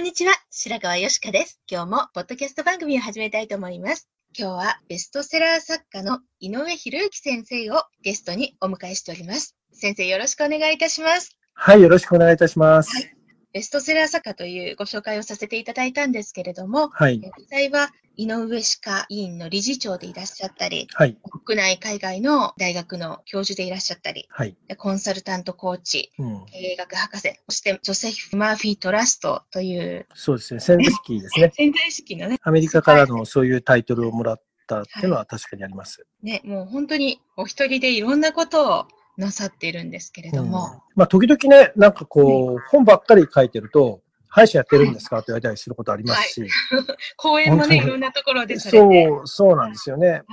んにちは、白川よしかです。今日もポッドキャスト番組を始めたいと思います。今日はベストセラー作家の井上博之先生をゲストにお迎えしております。先生よろしくお願いいたします。はい、よろしくお願いいたします。はいベストセラー作家というご紹介をさせていただいたんですけれども、はい。現在は井上歯科医院の理事長でいらっしゃったり、はい。国内海外の大学の教授でいらっしゃったり、はい。コンサルタントコーチ、うん。経営学博士、そしてジョセフ・マーフィー・トラストというそうですね。潜在意識ですね。潜在意識のね、アメリカからのそういうタイトルをもらったっていうのは確かにあります。ね、もう本当にお一人でいろんなことをなさっているんですけれどうんも、まあ、時々ね、なんかこう、本ばっかり書いてると、歯医者やってるんですか？って言われたりすることありますし、講演もね、いろんなところで。そう、そうなんですよね。はい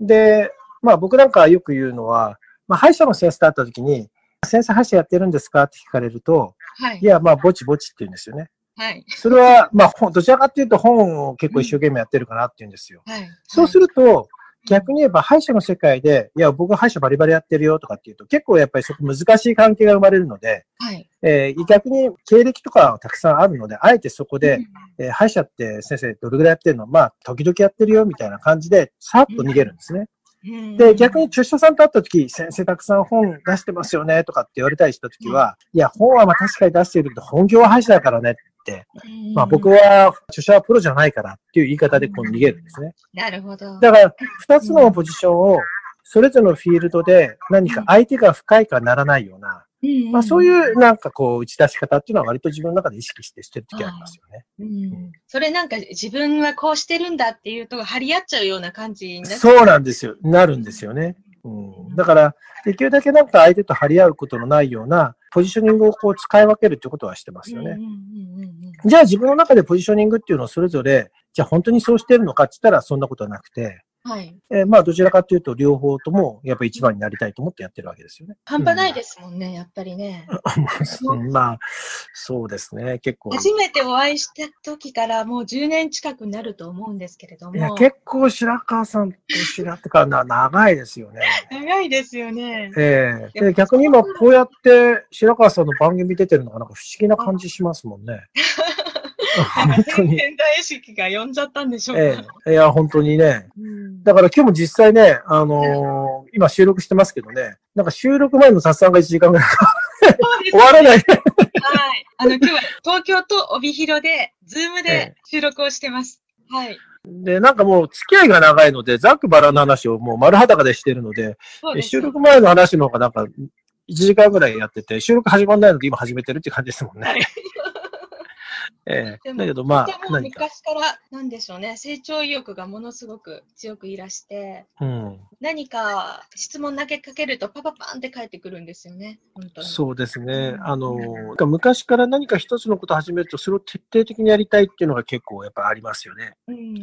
で、まあ僕なんかよく言うのは、まあ歯医者の先生と会った時に、先生歯医者やってるんですか？って聞かれると、はいい。や、まあぼちぼちって言うんですよね。はい。それは、まあ本どちらかっていうと本を結構一生懸命やってるかなって言うんですよ。はい。そうすると、逆に言えば歯医者の世界で、いや、僕は歯医者バリバリやってるよとかっていうと、結構やっぱりそこ難しい関係が生まれるので、はい。えー逆に経歴とかはたくさんあるので、あえてそこで、えー歯医者って先生どれぐらいやってるの？まあ、時々やってるよみたいな感じで、さっと逃げるんですね。うんで、逆に、著者さんと会った時、先生たくさん本出してますよねとかって言われたりした時は、い。や、本はまあ確かに出してるけど、本業は歯医者だからね。っまあ僕は著者はプロじゃないからっていう言い方でこう逃げるんですね。なるほど。だから、二つのポジションを、それぞれのフィールドで何か相手が深いかならないような、うんまあそういうなんかこう打ち出し方っていうのは割と自分の中で意識してしてる時ありますよね。うんそれなんか自分はこうしてるんだっていうと張り合っちゃうような感じになっそうなんですよ。なるんですよね。うん、だから、できるだけなんか相手と張り合うことのないようなポジショニングをこう使い分けるってことはしてますよね。じゃあ自分の中でポジショニングっていうのをそれぞれ、じゃあ本当にそうしてるのかって言ったらそんなことはなくて、はい。えーまあどちらかというと両方ともやっぱり一番になりたいと思ってやってるわけですよね。半端ないですもんね、やっぱりね。うんまあ、そうですね。結構。初めてお会いした時からもう10年近くになると思うんですけれども。いや、結構白川さんと知り合ってからな長いですよね。長いですよね。ええで逆に今こうやって白川さんの番組出てるのがなんか不思議な感じしますもんね。なんか本当に。潜在意識が呼んじゃったんでしょうか。ええいや、本当にね。うんだから今日も実際ね、あのー今収録してますけどね、なんか収録前の雑談が1時間ぐらい終わらない。はい。あの、今日は東京と帯広で、ズームで収録をしてます。はい。で、なんかもう付き合いが長いので、ざっくばらんの話をもう丸裸でしてるので、です収録前の話の方がなんか、1時間ぐらいやってて、収録始まんないので今始めてるって感じですもんね。はいええでもだけどまでもあ、何か。昔から、なんでしょうね、成長意欲がものすごく強くいらして、うん。何か質問投げかけるとパパパンって返ってくるんですよね。本当に。そうですね。あの、昔から何か一つのことを始めると、それを徹底的にやりたいっていうのが結構やっぱありますよね。うんうんうんう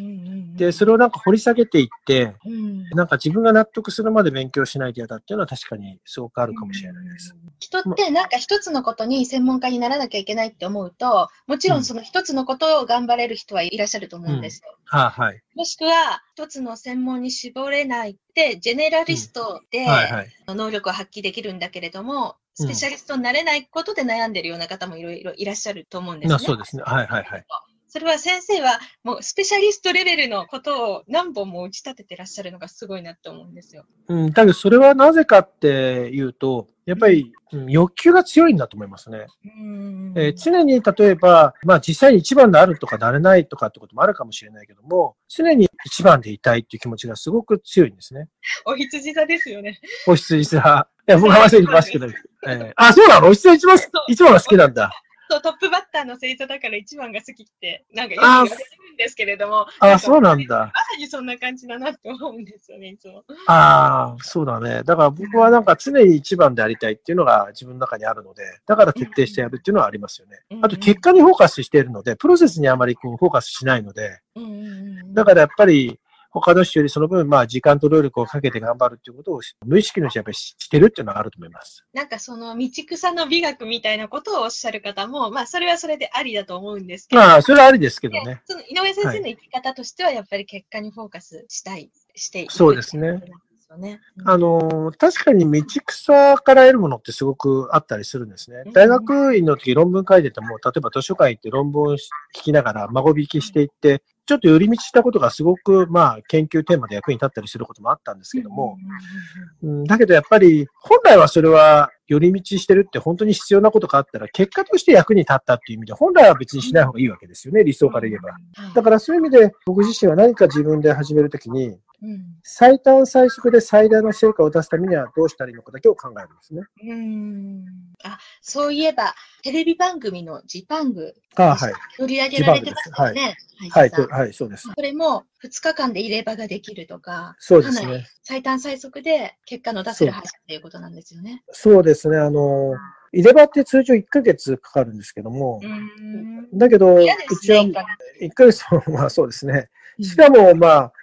ん。で、それをなんか掘り下げていって、うん、なんか自分が納得するまで勉強しないと嫌だっていうのは確かにすごくあるかもしれないです。人ってなんか一つのことに専門家にならなきゃいけないって思うと、もちろんその一つのことを頑張れる人はいらっしゃると思うんですよ。はい、はい。もしくは、一つの専門に絞れないって、ジェネラリストではい、はい。能力を発揮できるんだけれども、スペシャリストになれないことで悩んでるような方もいろいろいらっしゃると思うんですね。なそうですね。はい、はい、はい。それは先生はもうスペシャリストレベルのことを何本も打ち立ててらっしゃるのがすごいなって思うんですよ。うん、だけどそれはなぜかっていうと、やっぱり、うん欲求が強いんだと思いますね。うんえー常に例えば、まあ実際に一番であるとかなれないとかってこともあるかもしれないけども、常に一番でいたいっていう気持ちがすごく強いんですね。お羊座ですよね。お羊さん。いや、僕は忘れてますけど。えーあ、そうなの？お羊さん一番、一番が好きなんだ。そう、トップバッターの星座だから一番が好きって、なんかよく言われてるんですけれども、あ、そうなんまだ。さにそんな感じだなって思うんですよね、いつも。ああ、そうだね。だから僕はなんか常に一番でありたいっていうのが自分の中にあるので、だから徹底してやるっていうのはありますよね。あと結果にフォーカスしているので、プロセスにあまりこうフォーカスしないので、うんうんうん、だからやっぱり他の人よりその分、まあ時間と労力をかけて頑張るっていうことを無意識のうちにやっぱりしてるっていうのはあると思います。なんかその道草の美学みたいなことをおっしゃる方も、まあそれはそれでありだと思うんですけど、まあ、それはありですけどね。その井上先生の生き方としてはやっぱり結果にフォーカスしたい、していくそうですねね。あの、確かに道草から得るものってすごくあったりするんですね。うん。大学院の時論文書いてても、例えば図書館行って論文を聞きながら孫引きしていって、ちょっと寄り道したことがすごく、まあ、研究テーマで役に立ったりすることもあったんですけども、うんだけどやっぱり、本来はそれは寄り道してるって本当に必要なことがあったら、結果として役に立ったっていう意味で、本来は別にしない方がいいわけですよね、理想から言えば。だからそういう意味で、僕自身は何か自分で始めるときに、うん最短最速で最大の成果を出すためにはどうしたらいいのかだけを考えるんですね。うんあそういえば、テレビ番組のジパング、あはい。取り上げられてましたよね。はい、はい、そうです。それも2日間で入れ歯ができるとか、そうですね最短最速で結果の出せる歯医者っていうことなんですよね。そうですね。あの、入れ歯って通常1ヶ月かかるんですけども、うんだけど、うちはね、一ヶ1ヶ月も、まあそうですね。月しかも、まあ、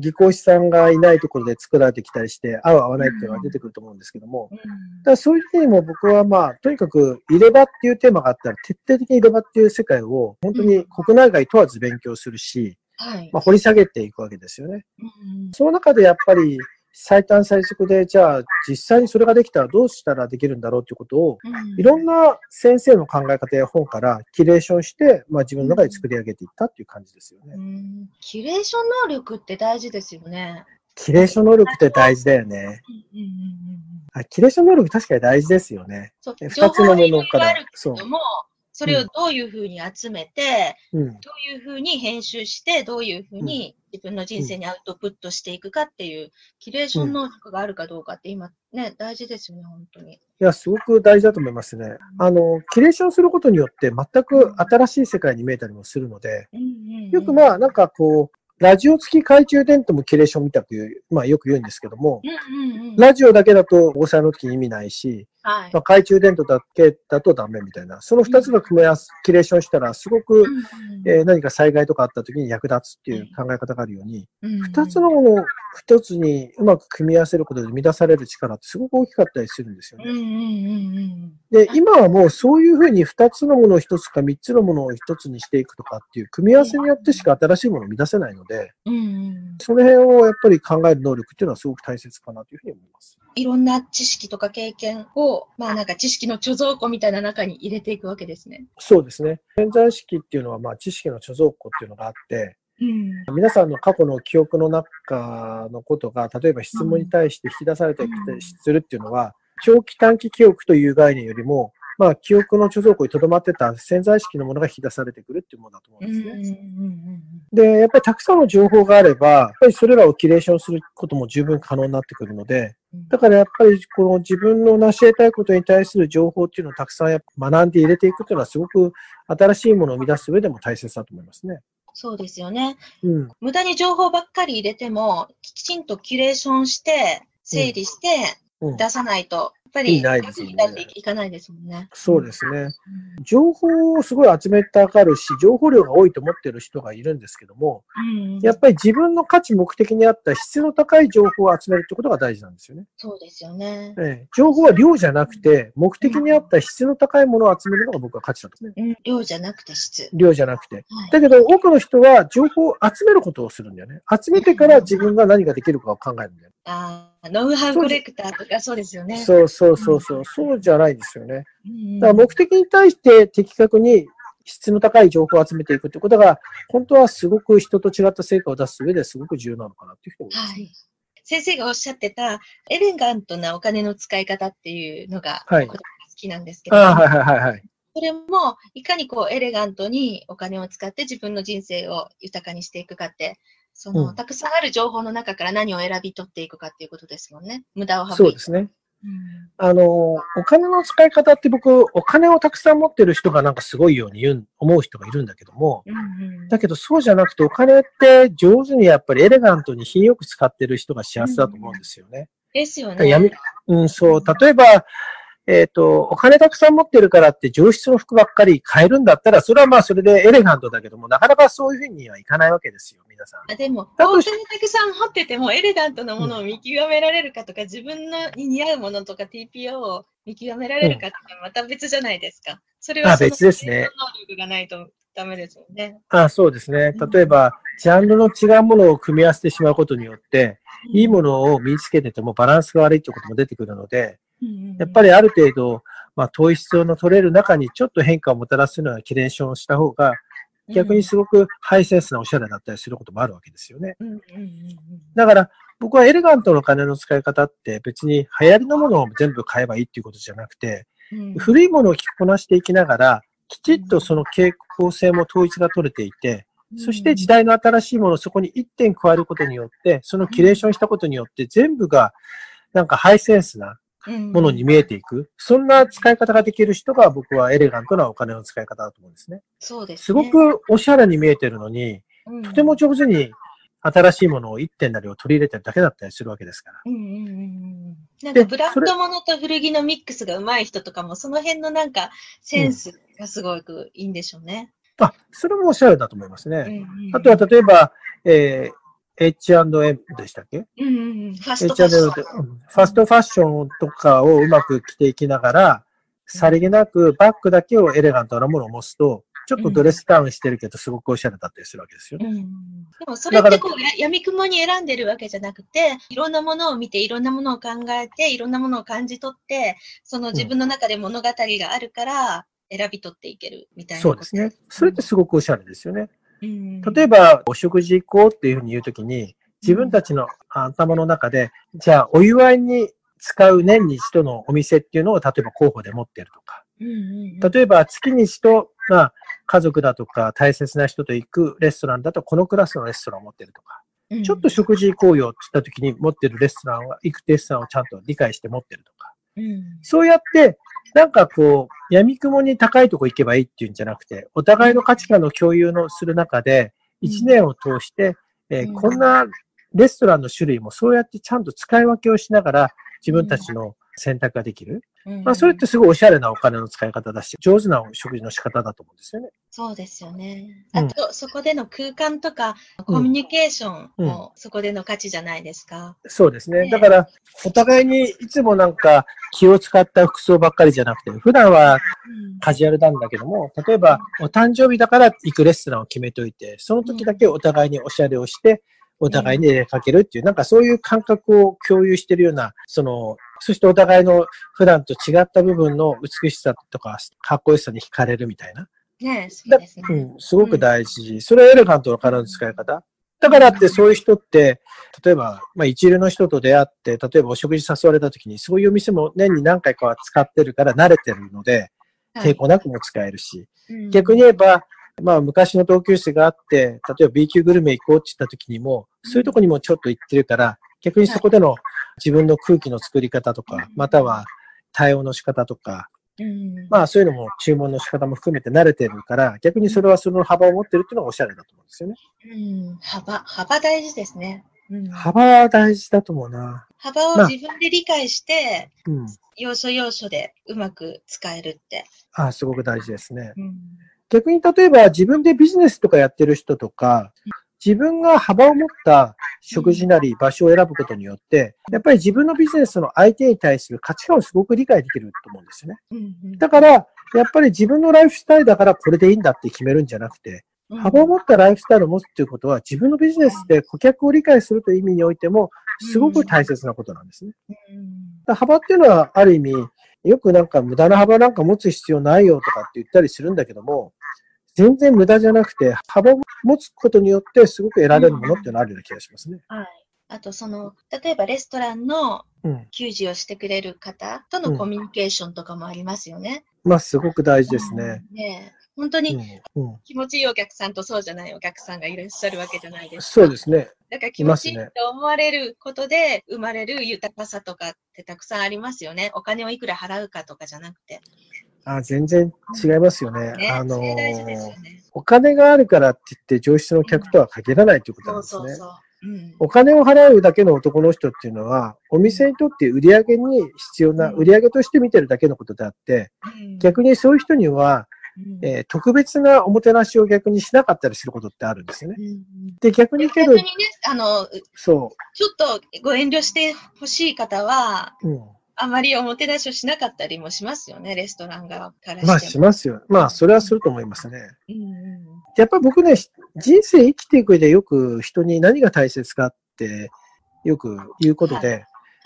技工士さんがいないところで作られてきたりして、合う合わないっていうのが出てくると思うんですけども、うん。だからそういう意味でも僕はまあ、とにかく入れ歯っていうテーマがあったら、徹底的に入れ歯っていう世界を本当に国内外問わず勉強するし、はい。まあ、掘り下げていくわけですよね。うん。その中でやっぱり最短最速で、じゃあ実際にそれができたらどうしたらできるんだろうということを、いろんな先生の考え方や本からキュレーションして、まあ自分の中で作り上げていったっていう感じですよね。うんキュレーション能力って大事ですよね。キュレーション能力って大事だよね。うんうんうんうんあキュレーション能力確かに大事ですよね。そうえ二つのものからそうそれをどういうふうに集めて、うん。どういうふうに編集して、どういうふうに自分の人生にアウトプットしていくかっていう、キュレーション能力があるかどうかって今ね、大事ですよね、本当に。いや、すごく大事だと思いますね。あの、キュレーションすることによって全く新しい世界に見えたりもするので、よくあ、まあなんかこう、ラジオ付き懐中電灯もキュレーションみたくまあよく言うんですけども、ラジオだけだと防災の時に意味ないし、はい。まあ、懐中電灯だけだとダメみたいな、その二つの組み合わせ、キュレーションしたらすごく、えー何か災害とかあった時に役立つっていう考え方があるように、うん。うん二つのものを一つにうまく組み合わせることで生み出される力ってすごく大きかったりするんですよね。で、今はもうそういうふうに二つのものを一つか三つのものを一つにしていくとかっていう組み合わせによってしか新しいものを生み出せないので、その辺をやっぱり考える能力っていうのはすごく大切かなというふうに思います。いろんな知識とか経験を、まあなんか知識の貯蔵庫みたいな中に入れていくわけですね。そうですね。潜在意識っていうのはまあ知識の貯蔵庫っていうのがあって、うん。皆さんの過去の記憶の中のことが、例えば質問に対して引き出されてきたりするっていうのは、長期短期記憶という概念よりも、まあ、記憶の貯蔵庫に留まってた潜在意識のものが引き出されてくるっていうものだと思うんですね。で、やっぱりたくさんの情報があれば、やっぱりそれらをキュレーションすることも十分可能になってくるので、だからやっぱりこの自分の成し得たいことに対する情報っていうのをたくさん学んで入れていくっていうのはすごく新しいものを生み出す上でも大切だと思いますね。そうですよね。うん。無駄に情報ばっかり入れても、きちんとキュレーションして、整理してうん、出さないと、ぱ意り味ないですもんねいかないですもんね。そうですね。情報をすごい集めたがるし、情報量が多いと思ってる人がいるんですけども、うん。やっぱり自分の価値、目的に合った質の高い情報を集めるってことが大事なんですよね。そうですよね。ええ、情報は量じゃなくて、目的に合った質の高いものを集めるのが僕は価値だと思う。うん。量じゃなくて質。量じゃなくて。はいだけど、多くの人は情報を集めることをするんだよね。集めてから自分が何ができるかを考えるんだよ。ノウハウコレクターとかそうですよね。そうそうそうそう。そうじゃないですよね。うんだから目的に対して的確に質の高い情報を集めていくってことが、本当はすごく人と違った成果を出す上ですごく重要なのかなっていうふうに思います。はい。先生がおっしゃってた、エレガントなお金の使い方っていうのが、はい好きなんですけども、ああ、はいはいはいはい。それも、いかにこう、エレガントにお金を使って自分の人生を豊かにしていくかって、その、うんたくさんある情報の中から何を選び取っていくかっていうことですもんね。無駄を省いて。そうですね。うんあの、お金の使い方って僕、お金をたくさん持ってる人がなんかすごいように言う、思う人がいるんだけども、うんうんだけどそうじゃなくてお金って上手にやっぱりエレガントに品よく使ってる人が幸せだと思うんですよね。ですよね。うん、そう。例えば、えっ、と、お金たくさん持ってるからって上質の服ばっかり買えるんだったら、それはまあそれでエレガントだけども、なかなかそういうふうにはいかないわけですよ、皆さん。あでも、お金たくさん持ってても、エレガントなものを見極められるかとか、自分のに似合うものとか TPO を見極められるかとか、また別じゃないですか。それはあその別ですね能力がないとダメですよね。あそうですね。例えば、ジャンルの違うものを組み合わせてしまうことによって、いいものを身につけててもバランスが悪いってことも出てくるので、やっぱり、りある程度、まあ、糖質の取れる中にちょっと変化をもたらすようなキュレーションをした方が、逆にすごくハイセンスなおしゃれだったりすることもあるわけですよね。だから、僕はエレガントの金の使い方って別に流行りのものを全部買えばいいっていうことじゃなくて、うん。古いものを着こなしていきながら、きちっとその傾向性も統一が取れていて、そして時代の新しいものをそこに1点加えることによって、そのキュレーションしたことによって全部がなんかハイセンスなものに見えていく。そんな使い方ができる人が僕はエレガントなお金の使い方だと思うんですね。そうです、ね。すごくおしゃれに見えてるのに、うん、とても上手に新しいものを1点なりを取り入れてるだけだったりするわけですから。うんうんうんうん。なんでかブランド物と古着のミックスが上手い人とかも、その辺のなんかセンスがすごくいいんでしょうね。あ、それもおしゃれだと思いますね。うんうんうんあとは例えば、えー H&M でしたっけ？うんうんうん、ファストファッシ H&M ョンファストファッションとかをうまく着ていきながら、さりげなくバッグだけをエレガントなものを持つと、ちょっとドレスダウンしてるけど、すごくおしゃれだったりするわけですよね。うんでもそれってこうや闇雲に選んでるわけじゃなくて、いろんなものを見て、いろんなものを考えて、いろんなものを感じ取って、その自分の中で物語があるから選び取っていけるみたいな。そうですね。それってすごくおしゃれですよね。うん。例えば、お食事行こうっていうふうに言うときに、自分たちの頭の中で、じゃあ、お祝いに使う年に一度のお店っていうのを、例えば候補で持ってるとか、例えば月に一度、まあ、家族だとか大切な人と行くレストランだと、このクラスのレストランを持ってるとか、うん。ちょっと食事行こうよって言った時に持ってるレストランは、行くレストランをちゃんと理解して持ってるとか、うん。そうやって、なんかこう、闇雲に高いとこ行けばいいっていうんじゃなくて、お互いの価値観の共有のする中で、一年を通して、えーうん。こんなレストランの種類もそうやってちゃんと使い分けをしながら、自分たちの選択ができる。うんまあ、それってすごいおしゃれなお金の使い方だし、上手なお食事の仕方だと思うんですよね。そうですよね。うんあと、そこでの空間とか、コミュニケーションもそこでの価値じゃないですか。そうですね。ねだから、お互いにいつもなんか気を使った服装ばっかりじゃなくて、普段はカジュアルなんだけども、例えばお誕生日だから行くレストランを決めといて、その時だけお互いにおしゃれをして、お互いに出かけるっていう、なんかそういう感覚を共有してるような、その、そしてお互いの普段と違った部分の美しさとか、かっこよさに惹かれるみたいな。ねえ、そうだですね。うん、すごく大事。それはエレガントの体の使い方。だからってそういう人って、例えば、まあ一流の人と出会って、例えばお食事誘われた時に、そういうお店も年に何回かは使ってるから慣れてるので、抵抗なくも使えるし、うん逆に言えば、まあ昔の同級生があって、例えば B 級グルメ行こうって言った時にも、そういうとこにもちょっと行ってるから、逆にそこでの自分の空気の作り方とか、または対応の仕方とか、うんまあそういうのも注文の仕方も含めて慣れてるから、逆にそれはその幅を持ってるっていうのがおしゃれだと思うんですよね。うん幅、幅大事ですね。うん幅は大事だと思うな。幅を自分で理解して、うん。要所要所でうまく使えるって。ああ、すごく大事ですね。うん逆に例えば自分でビジネスとかやってる人とか、自分が幅を持った食事なり場所を選ぶことによって、やっぱり自分のビジネスの相手に対する価値観をすごく理解できると思うんですよね。うんだから、やっぱり自分のライフスタイルだからこれでいいんだって決めるんじゃなくて、うん。幅を持ったライフスタイルを持つっていうことは、自分のビジネスで顧客を理解するという意味においても、すごく大切なことなんですね。幅っていうのは、ある意味、よくなんか無駄な幅なんか持つ必要ないよとかって言ったりするんだけども、全然無駄じゃなくて、幅を持つことによってすごく得られるものっていうのはあるような気がしますね。はい。あと、その、例えばレストランのうん。給仕をしてくれる方とのコミュニケーションとかもありますよね。まあ、すごく大事ですね。うん。ねえ本当うにん。うん。気持ちいいお客さんとそうじゃないお客さんがいらっしゃるわけじゃないですか。そうですね。だから気持ちいいと思われることで生まれる豊かさとかってたくさんありますよね。お金をいくら払うかとかじゃなくて。あ全然違いますよね。ね、あの。お金があるからって言って上質の客とは限らないということなんですね。そうそうそう。うん。お金を払うだけの男の人っていうのは、お店にとって売り上げに必要な、うん売り上げとして見てるだけのことであって、うん逆にそういう人には、うんえー特別なおもてなしを逆にしなかったりすることってあるんですよね。うんで、逆にけどね、あの、そちょっとご遠慮してほしい方は、う、うん。あまりおもてなしをしなかったりもしますよね、レストラン側からしても。まあしますよ。まあそれはすると思いますね。うんうんやっぱり僕ね、人生生きていく上でよく人に何が大切かってよく言うことで、は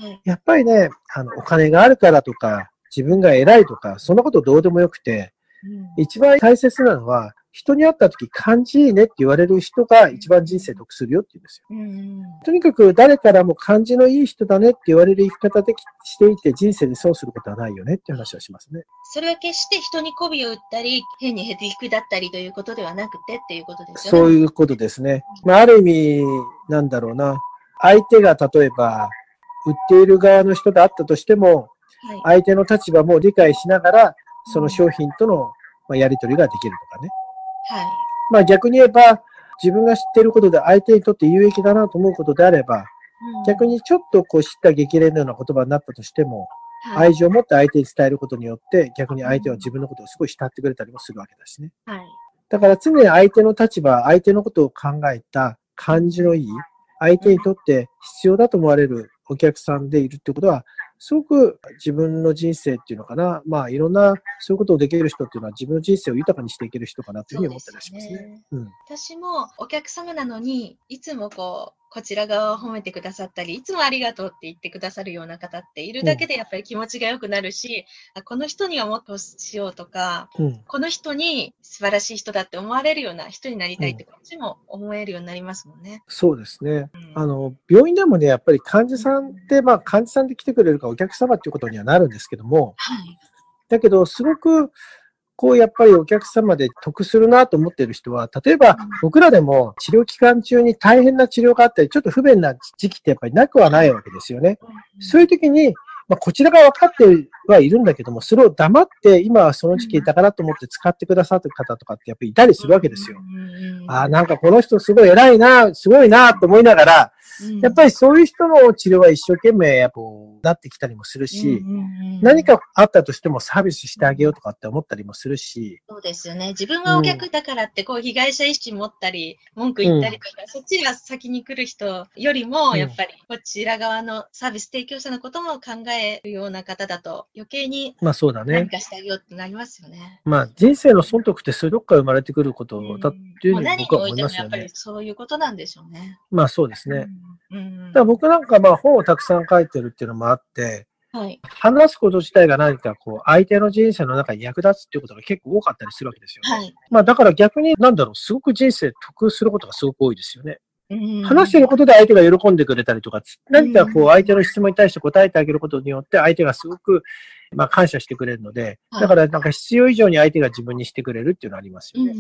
いやっぱりね、あの、お金があるからとか、自分が偉いとか、そんなことどうでもよくて、うん一番大切なのは、人に会った時感じいいねって言われる人が一番人生得するよって言うんですよ。うんとにかく誰からも感じのいい人だねって言われる生き方できしていて人生で損することはないよねって話をしますね。それは決して人に媚びを打ったり、変にへてくだったりということではなくてっていうことですよね。そういうことですね。まあ、ある意味、なんだろうな。相手が例えば、売っている側の人であったとしても、はい。相手の立場も理解しながら、その商品とのまあやり取りができるとかね。はい。まあ逆に言えば、自分が知っていることで相手にとって有益だなと思うことであれば、うん逆にちょっとこう知った激励のような言葉になったとしても、はい。愛情を持って相手に伝えることによって、逆に相手は自分のことをすごい慕ってくれたりもするわけだしね。はい。だから常に相手の立場、相手のことを考えた感じのいい、相手にとって必要だと思われるお客さんでいるってことは、すごく自分の人生っていうのかな、まあいろんなそういうことをできる人っていうのは自分の人生を豊かにしていける人かなというふうに思ったりしますね。うん。私もお客様なのに、いつもこう、こちら側を褒めてくださったり、いつもありがとうって言ってくださるような方っているだけでやっぱり気持ちが良くなるし、あこの人にはもっとしようとか、うん。この人に素晴らしい人だって思われるような人になりたいってこっちも思えるようになりますもんね。そうですね。うんあの、病院でもね、やっぱり患者さんって、まあ患者さんで来てくれるかお客様っていうことにはなるんですけども、はい。だけど、すごく、こう、やっぱりお客様で得するなと思ってる人は、例えば僕らでも治療期間中に大変な治療があったり、ちょっと不便な時期ってやっぱりなくはないわけですよね。そういう時に、まあ、こちらが分かってはいるんだけども、それを黙って、今はその時期だからと思って使ってくださる方とかってやっぱりいたりするわけですよ。ああ、なんかこの人すごい偉いな、すごいなと思いながら、やっぱりりそういう人の治療は一生懸命やっぱこうなってきたりもするし、何かあったとしてもサービスしてあげようとかって思ったりもするし、そうですよね。自分がお客だからって、こう、被害者意識持ったり、文句言ったりとか、そっちが先に来る人よりも、うんやっぱり、こちら側のサービス提供者のことも考えるような方だと、余計にまあそうだね。何かしてあげようってなりますよね。まあ人生の損得ってそういうどっから生まれてくることだっていうふうに僕は思いてもやっぱりますよね。そういうことなんでしょうね。まあそうですね。うん。うんだから僕なんかまあ本をたくさん書いてるっていうのもあって、はい。話すこと自体が何かこう相手の人生の中に役立つっていうことが結構多かったりするわけですよ。はい。まあだから逆になんだろう、すごく人生得することがすごく多いですよね。うん。話してることで相手が喜んでくれたりとか、何かこう相手の質問に対して答えてあげることによって相手がすごくまあ感謝してくれるので、はい。だからなんか必要以上に相手が自分にしてくれるっていうのはありますよね。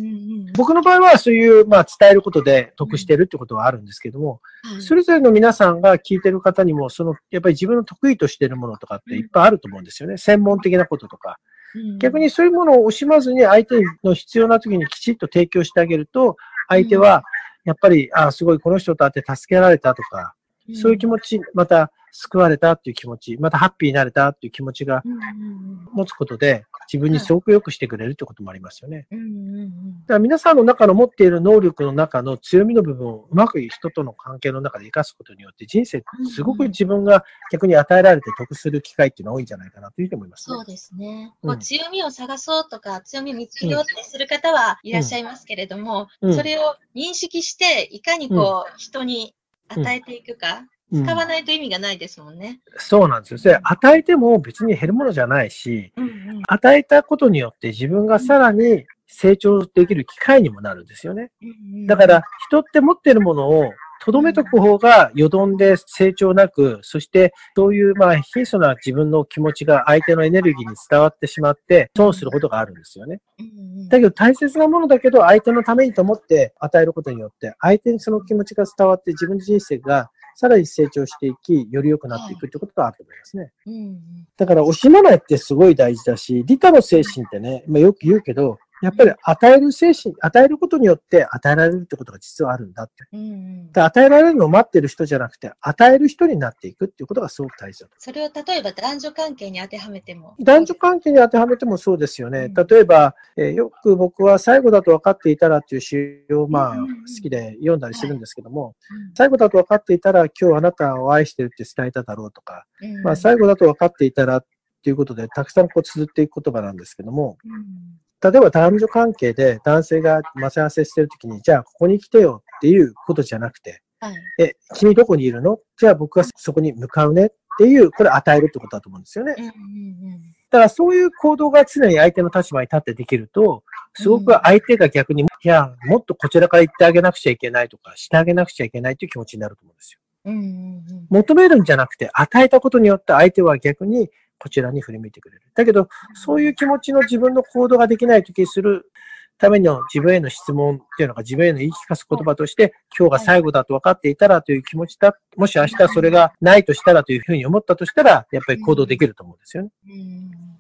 僕の場合はそういうまあ伝えることで得してるってことはあるんですけども、はい。それぞれの皆さんが聞いてる方にも、そのやっぱり自分の得意としてるものとかっていっぱいあると思うんですよね。専門的なこととか。うん。逆にそういうものを惜しまずに相手の必要な時にきちっと提供してあげると、相手はやっぱり、ああすごいこの人と会って助けられたとか、そういう気持ち、また救われたっていう気持ち、またハッピーになれたっていう気持ちがうんうん持つことで、自分にすごく良くしてくれるってこともありますよね。うんうんうん。うんだから皆さんの中の持っている能力の中の強みの部分をうまく人との関係の中で生かすことによって人生すごく自分が逆に与えられて得する機会っていうのは多いんじゃないかなというふうに思いますね。そうですね。うん。こう強みを探そうとか、強みを見つけようってする方はいらっしゃいますけれども、うん。それを認識して、いかにこう、人に与えていくか、うん使わないと意味がないですもんね。そうなんですよ。で与えても別に減るものじゃないし、うんうん与えたことによって自分がさらに成長できる機会にもなるんですよね。うんうんだから、人って持ってるものをとどめとく方がよどんで成長なく、そしてそういうまあ貧相な自分の気持ちが相手のエネルギーに伝わってしまって損することがあるんですよね。うんうんだけど大切なものだけど相手のためにと思って与えることによって相手にその気持ちが伝わって自分の人生がさらに成長していき、より良くなっていくってことがあると思いますね。だから惜しまないってすごい大事だし、利他の精神ってね、まあ、よく言うけど、やっぱり与える精神、与えることによって与えられるってことが実はあるんだって。うんうんで与えられるのを待ってる人じゃなくて、与える人になっていくっていうことがすごく大事だと。それを例えば男女関係に当てはめても。男女関係に当てはめてもそうですよね。うん例えば、えーよく僕は最後だと分かっていたらっていう詩をまあ好きで読んだりするんですけども、うん最後だと分かっていたら今日あなたを愛してるって伝えただろうとか、うんまあ最後だと分かっていたらっていうことでたくさんこう綴っていく言葉なんですけども、うん例えば男女関係で男性が待ち合わせしてるときに、じゃあここに来てよっていうことじゃなくて、はい。え、君どこにいるの？じゃあ僕はそこに向かうねっていう、これ与えるってことだと思うんですよね。うんうんだからそういう行動が常に相手の立場に立ってできると、すごく相手が逆に、いや、もっとこちらから言ってあげなくちゃいけないとか、してあげなくちゃいけないという気持ちになると思うんですよ。うんうんうん求めるんじゃなくて、与えたことによって相手は逆にこちらに振り向いてくれる。だけど、そういう気持ちの自分の行動ができないときにするための自分への質問っていうのが自分への言い聞かす言葉として、今日が最後だと分かっていたらという気持ちだ、もし明日それがないとしたらというふうに思ったとしたら、やっぱり行動できると思うんですよね。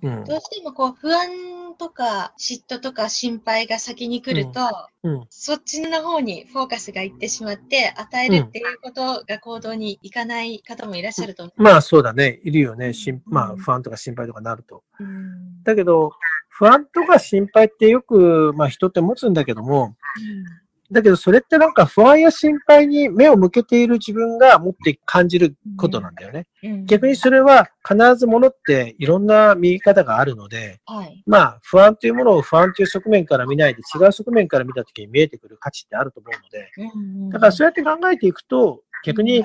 うんうん。どうしてもこう不安とか嫉妬とか心配が先に来ると、うん。そっちの方にフォーカスがいってしまって、与えるっていうことが行動にいかない方もいらっしゃると思まあそうだね。いるよね。しんまうんあ不安とか心配とかなると。う。うんだけど、不安とか心配ってよく、まあ人って持つんだけども、だけどそれってなんか不安や心配に目を向けている自分が持って感じることなんだよね。うん逆にそれは必ずものっていろんな見方があるので、はい。まあ不安というものを不安という側面から見ないで違う側面から見たときに見えてくる価値ってあると思うので、うんだからそうやって考えていくと、逆に、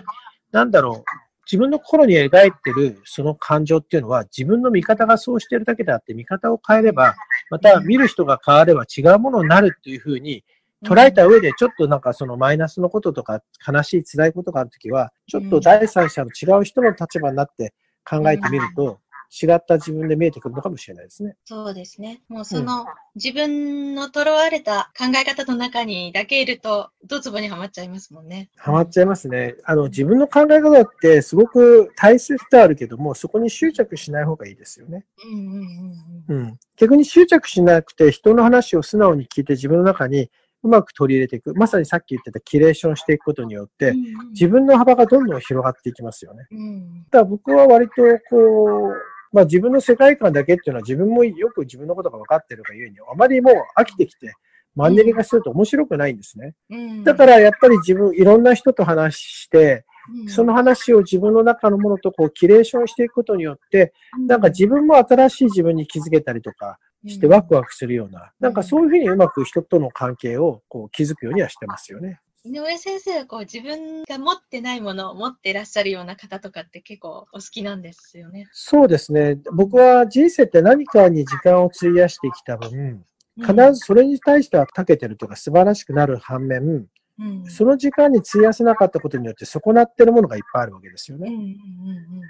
なんだろう、自分の心に描いてるその感情っていうのは自分の見方がそうしてるだけであって見方を変えれば、また見る人が変われば違うものになるっていうふうに捉えた上でちょっとなんかそのマイナスのこととか悲しい辛いことがあるときは、ちょっと第三者の違う人の立場になって考えてみると、違った自分で見えてくるのかもしれないですね。そうですね。もうその、自分のとらわれた考え方の中にだけいると、ドツボにはまっちゃいますもんね。ハマっちゃいますね。あの、自分の考え方ってすごく大切であるけども、そこに執着しない方がいいですよね。うんうんうんうん。逆に執着しなくて、人の話を素直に聞いて自分の中にうまく取り入れていく。まさにさっき言ってたキュレーションしていくことによって、うん。自分の幅がどんどん広がっていきますよね。うん。だから僕は割とこう、まあ自分の世界観だけっていうのは自分もよく自分のことが分かってるがゆえに、あまりもう飽きてきて、マンネリ化すると面白くないんですね。うん。だからやっぱり自分、いろんな人と話して、うん、その話を自分の中のものとこう、キュレーションしていくことによって、なんか自分も新しい自分に気づけたりとかしてワクワクするような、なんかそういうふうにうまく人との関係をこう築くようにはしてますよね。井上先生はこう自分が持ってないものを持っていらっしゃるような方とかって結構お好きなんですよね。そうですね。僕は人生って何かに時間を費やしてきた分、必ずそれに対しては長けてるとか素晴らしくなる反面、うん、その時間に費やせなかったことによって損なってるものがいっぱいあるわけですよね。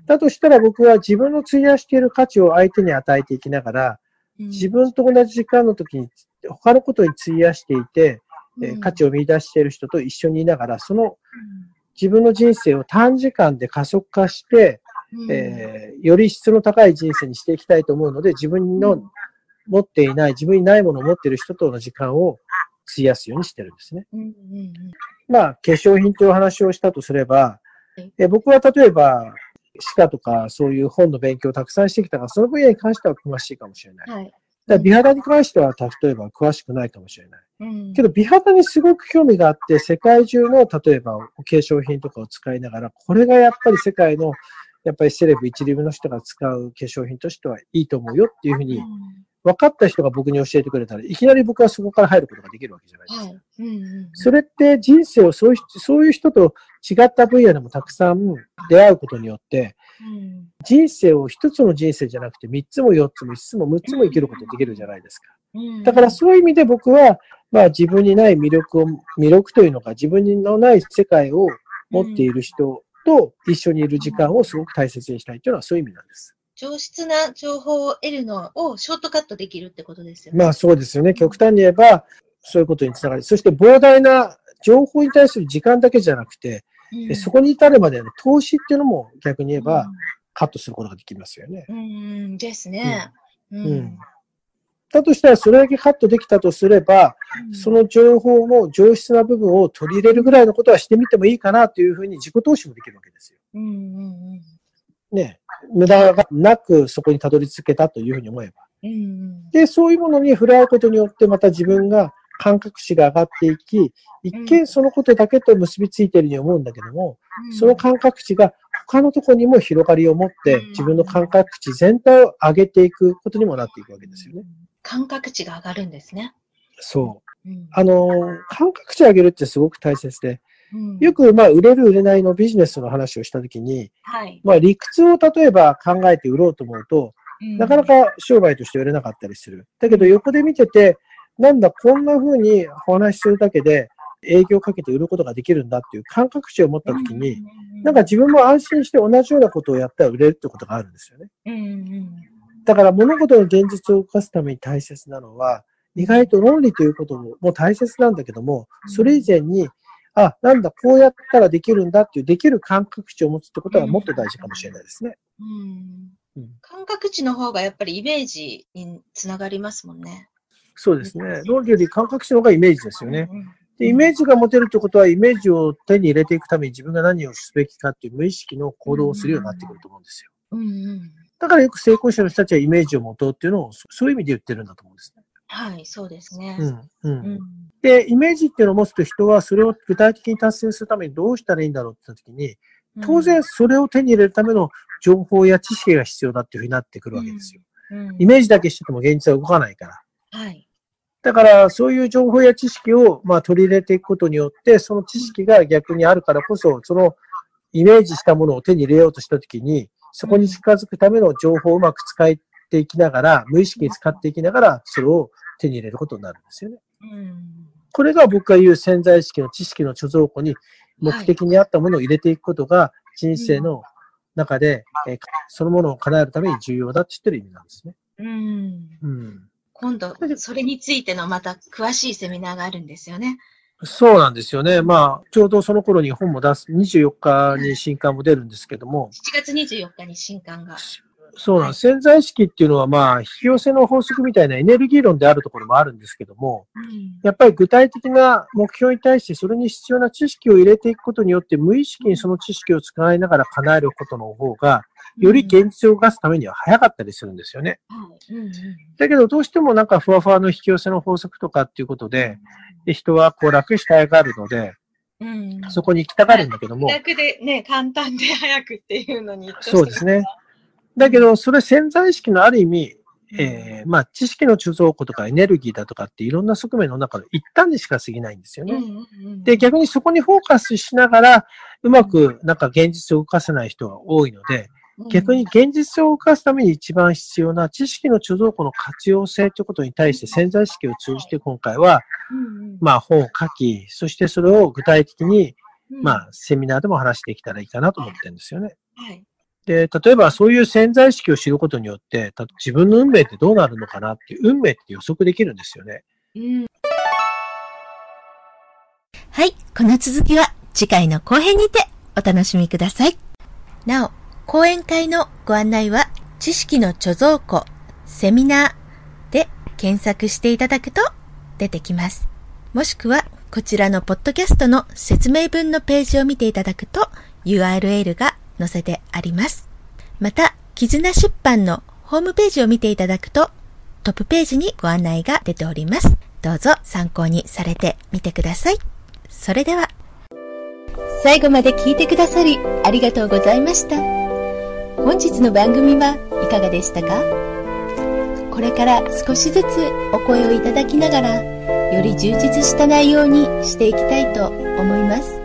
だとしたら僕は自分の費やしている価値を相手に与えていきながら、うん、自分と同じ時間の時に他のことに費やしていて、えー価値を見出している人と一緒にいながら、その自分の人生を短時間で加速化して、うん。えーより質の高い人生にしていきたいと思うので、自分の持っていない、自分にないものを持っている人との時間を費やすようにしてるんですね。まあ、化粧品というお話をしたとすればはい、え僕は例えば、歯科とかそういう本の勉強をたくさんしてきたから、その分野に関しては詳しいかもしれない。はい。だ美肌に関しては、例えば詳しくないかもしれない。うんけど、美肌にすごく興味があって、世界中の、例えば、お化粧品とかを使いながら、これがやっぱり世界の、やっぱりセレブ一流の人が使う化粧品としてはいいと思うよっていうふうに、分かった人が僕に教えてくれたら、いきなり僕はそこから入ることができるわけじゃないですか。はい。うんうんそれって人生をそういう人そういう人と違った分野でもたくさん出会うことによって、うん人生を一つの人生じゃなくて三つも四つも五つも六つも生きることができるじゃないですか。うんだからそういう意味で僕は、まあ自分にない魅力を、魅力というのか、自分のない世界を持っている人と一緒にいる時間をすごく大切にしたいというのはそういう意味なんです。上質な情報を得るのをショートカットできるってことですよね。まあそうですよね。極端に言えば、そういうことにつながり、そして膨大な情報に対する時間だけじゃなくて、うんそこに至るまでの投資っていうのも逆に言えばカットすることができますよね。うん、うんですね。うんうんだとしたら、それだけカットできたとすれば、その情報の上質な部分を取り入れるぐらいのことはしてみてもいいかなというふうに自己投資もできるわけですよ。うんうんうんね。無駄がなくそこにたどり着けたというふうに思えば。で、そういうものに触れ合うことによって、また自分が感覚値が上がっていき、一見そのことだけと結びついているように思うんだけども、その感覚値が他のところにも広がりを持ってうん、自分の感覚値全体を上げていくことにもなっていくわけですよね。感覚値が上がるんですね。そう。うんあの、感覚値を上げるってすごく大切で、うんよく、まあ、売れる売れないのビジネスの話をしたときに、はい。まあ、理屈を例えば考えて売ろうと思うと、なかなか商売として売れなかったりする。だけど、横で見てて、なんだ、こんな風にお話しするだけで、営業かけて売ることができるんだっていう感覚値を持ったときに、なんか自分も安心して同じようなことをやったら売れるってことがあるんですよね。うんうんだから物事の現実を動かすために大切なのは、意外と論理ということもも大切なんだけども、それ以前に、あ、なんだ、こうやったらできるんだっていう、できる感覚値を持つってことがもっと大事かもしれないですね。うんうん感覚値の方がやっぱりイメージにつながりますもんね。そうですね。論理より感覚値の方がイメージですよね。で、イメージが持てるってことは、イメージを手に入れていくために自分が何をすべきかっていう無意識の行動をするようになってくると思うんですよ。うんうんだからよく成功者の人たちはイメージを持とうっていうのを、そそういう意味で言ってるんだと思うんですね。はい、そうですね。うん。う。うんんで、イメージっていうのを持つと人はそれを具体的に達成するためにどうしたらいいんだろうって言ったときに、当然それを手に入れるための情報や知識が必要だっていうふうになってくるわけですよ。うんイメージだけしてても現実は動かないから。はい。だから、そういう情報や知識を、まあ、取り入れていくことによって、その知識が逆にあるからこそ、そのイメージしたものを手に入れようとしたときに、そこに近づくための情報をうまく使っていきながら、無意識に使っていきながら、それを手に入れることになるんですよね。これが僕が言う潜在意識の知識の貯蔵庫に目的に合ったものを入れていくことが人生の中で、えそのものを叶えるために重要だって言ってる意味なん。ですね。うん。うん。今度、それについてのまた詳しいセミナーがあるん。ですよね。そうなん。ですよね。まあ、ちょうどその頃に本も出す、24日に新刊も出るん。ですけども、7月24日に新刊が。そうなんです。潜在意識っていうのはまあ、引き寄せの法則みたいなエネルギー論であるところもあるんですけども、うんやっぱり具体的な目標に対してそれに必要な知識を入れていくことによって無意識にその知識を使いながら叶えることの方が、より現実を動かすためには早かったりするんですよね。だけどどうしてもなんかふわふわの引き寄せの法則とかっていうことで、で人はこう楽したいがるので、うんそこに行きたがるんだけども、楽でね、簡単で早くっていうのに。そうですね。だけど、それ潜在意識のある意味、えーまあ、知識の貯蔵庫とかエネルギーだとかっていろんな側面の中の一端にしか過ぎないんですよね。で、逆にそこにフォーカスしながら、うまくなんか現実を動かせない人が多いので、逆に、現実を動かすために一番必要な知識の貯蔵庫の活用性ということに対して潜在意識を通じて今回は、まあ本を書き、そしてそれを具体的に、うんまあセミナーでも話していけたらいいかなと思ってるんですよね。はい。で、例えばそういう潜在意識を知ることによって、た自分の運命ってどうなるのかなっていう、運命って予測できるんですよね。うんはい、この続きは次回の後編にてお楽しみください。なお、講演会のご案内は知識の貯蔵庫、セミナーで検索していただくと出てきます。もしくはこちらのポッドキャストの説明文のページを見ていただくと URL が載せてあります。また、絆出版のホームページを見ていただくとトップページにご案内が出ております。どうぞ参考にされてみてください。それでは、最後まで聞いてくださりありがとうございました。本日の番組はいかがでしたか？これから少しずつお声をいただきながら、より充実した内容にしていきたいと思います。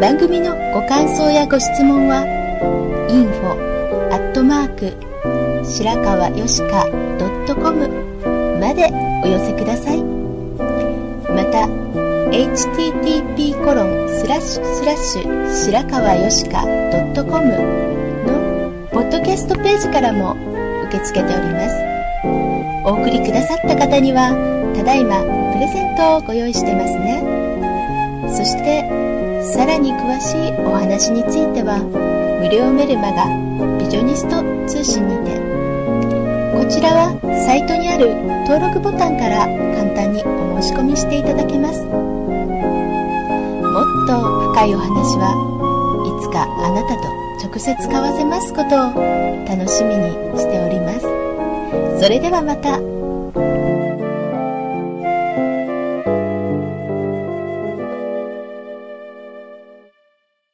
番組のご感想やご質問は、info アットマーク白川よしか .com までお寄せください。また http コロンスラッシュスラッシュ白川よしか .com のポッドキャストページからも受け付けております。お送りくださった方にはただいまプレゼントをご用意してますね。そしてさらに詳しいお話については無料メルマガビジョニスト通信にて。こちらはサイトにある登録ボタンから簡単にお申し込みしていただけます。もっと深いお話はいつかあなたと直接交わせますことを楽しみにしております。それではまた。